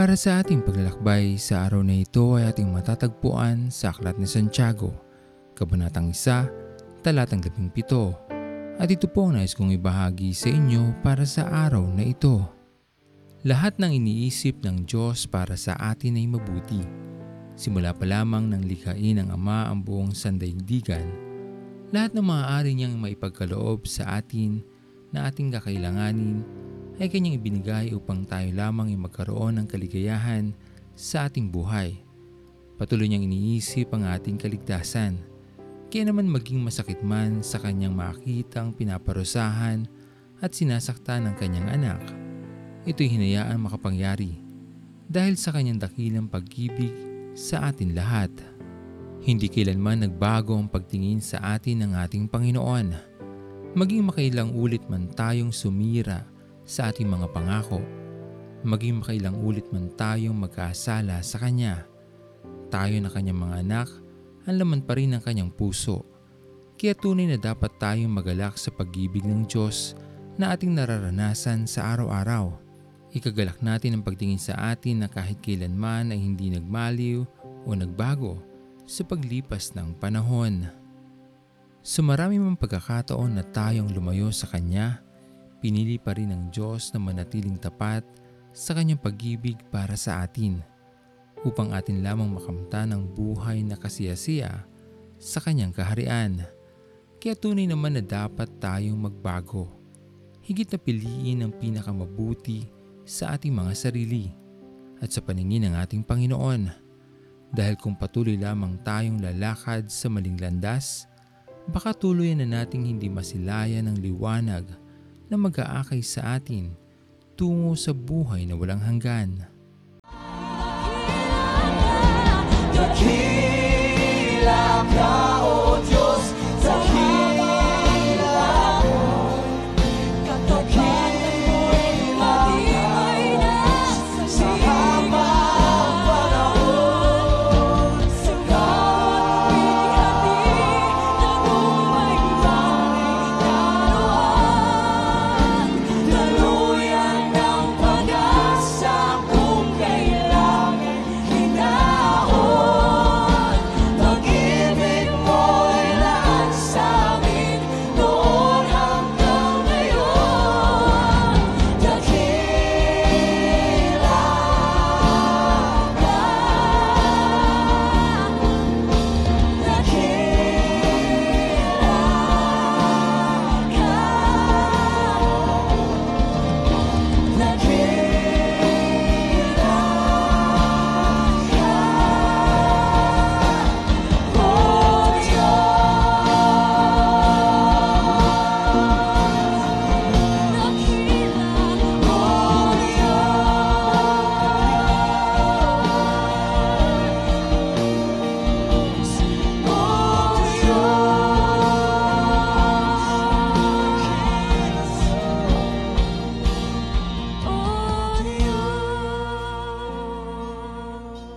Para sa ating paglalakbay sa araw na ito ay ating matatagpuan sa Aklat ni Santiago, Kabanatang 1, Talatang 17. At ito po ang nais kong ibahagi sa inyo para sa araw na ito. Lahat ng iniisip ng Diyos para sa atin ay mabuti. Simula pa lamang nang likhain ng Ama ang buong sandaigdigan, lahat ng maaari niyang maipagkaloob sa atin na ating kakailanganin ay kanyang ibinigay upang tayo lamang ay magkaroon ng kaligayahan sa ating buhay. Patuloy niyang iniisip ang ating kaligtasan. Kaya naman maging masakit man sa kanyang makitang pinaparusahan at sinasaktan ng kanyang anak, ito'y hinayaan makapangyari dahil sa kanyang dakilang pag-ibig sa atin lahat. Hindi kailanman nagbago ang pagtingin sa atin ng ating Panginoon. Maging makailang ulit man tayong sumira sa ating mga pangako, maging makailang ulit man tayong magkasala sa Kanya. Tayo na Kanyang mga anak, ang laman pa rin ng Kanyang puso. Kaya tunay na dapat tayong magalak sa pag-ibig ng Diyos na ating nararanasan sa araw-araw. Ikagalak natin ang pagtingin sa atin na kahit kailanman ay hindi nagmaliw o nagbago sa paglipas ng panahon. Sa marami mang pagkakataon na tayong lumayo sa Kanya, pinili pa rin ng Diyos na manatiling tapat sa kanyang pag-ibig para sa atin upang atin lamang makamta ng buhay na kasiyasiya sa kanyang kaharian. Kaya tunay naman na dapat tayong magbago. Higit na piliin ang pinakamabuti sa ating mga sarili at sa paningin ng ating Panginoon. Dahil kung patuloy lamang tayong lalakad sa maling landas, baka tuluyan na nating hindi masilayan ng liwanag na mag-aakay sa atin tungo sa buhay na walang hanggan. Dakila ka,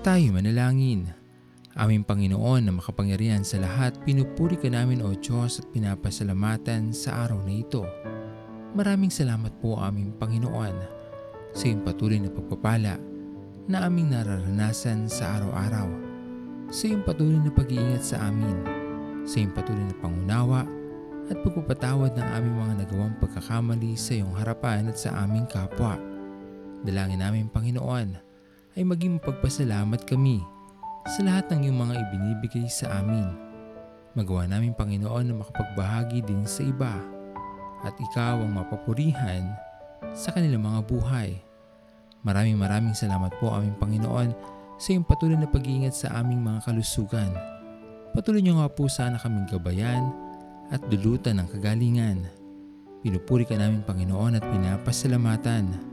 Tayo manalangin. Aming Panginoon na makapangyarihan sa lahat, pinupuri ka namin o Diyos at pinapasalamatan sa araw na ito. Maraming salamat po aming Panginoon sa iyong patuloy na pagpapala na aming nararanasan sa araw-araw. Sa iyong patuloy na pag-iingat sa amin, sa iyong patuloy na pangunawa at pagpapatawad ng aming mga nagawang pagkakamali sa iyong harapan at sa aming kapwa. Dalangin namin Panginoon ay maging mapagpasalamat kami sa lahat ng iyong mga ibinibigay sa amin. Magawa namin Panginoon na makapagbahagi din sa iba at ikaw ang mapapurihan sa kanilang mga buhay. Maraming maraming salamat po aming Panginoon sa iyong patuloy na pag-iingat sa aming mga kalusugan. Patuloy niyo nga po sana kaming gabayan at dulutan ng kagalingan. Pinupuri ka namin Panginoon at pinapasalamatan.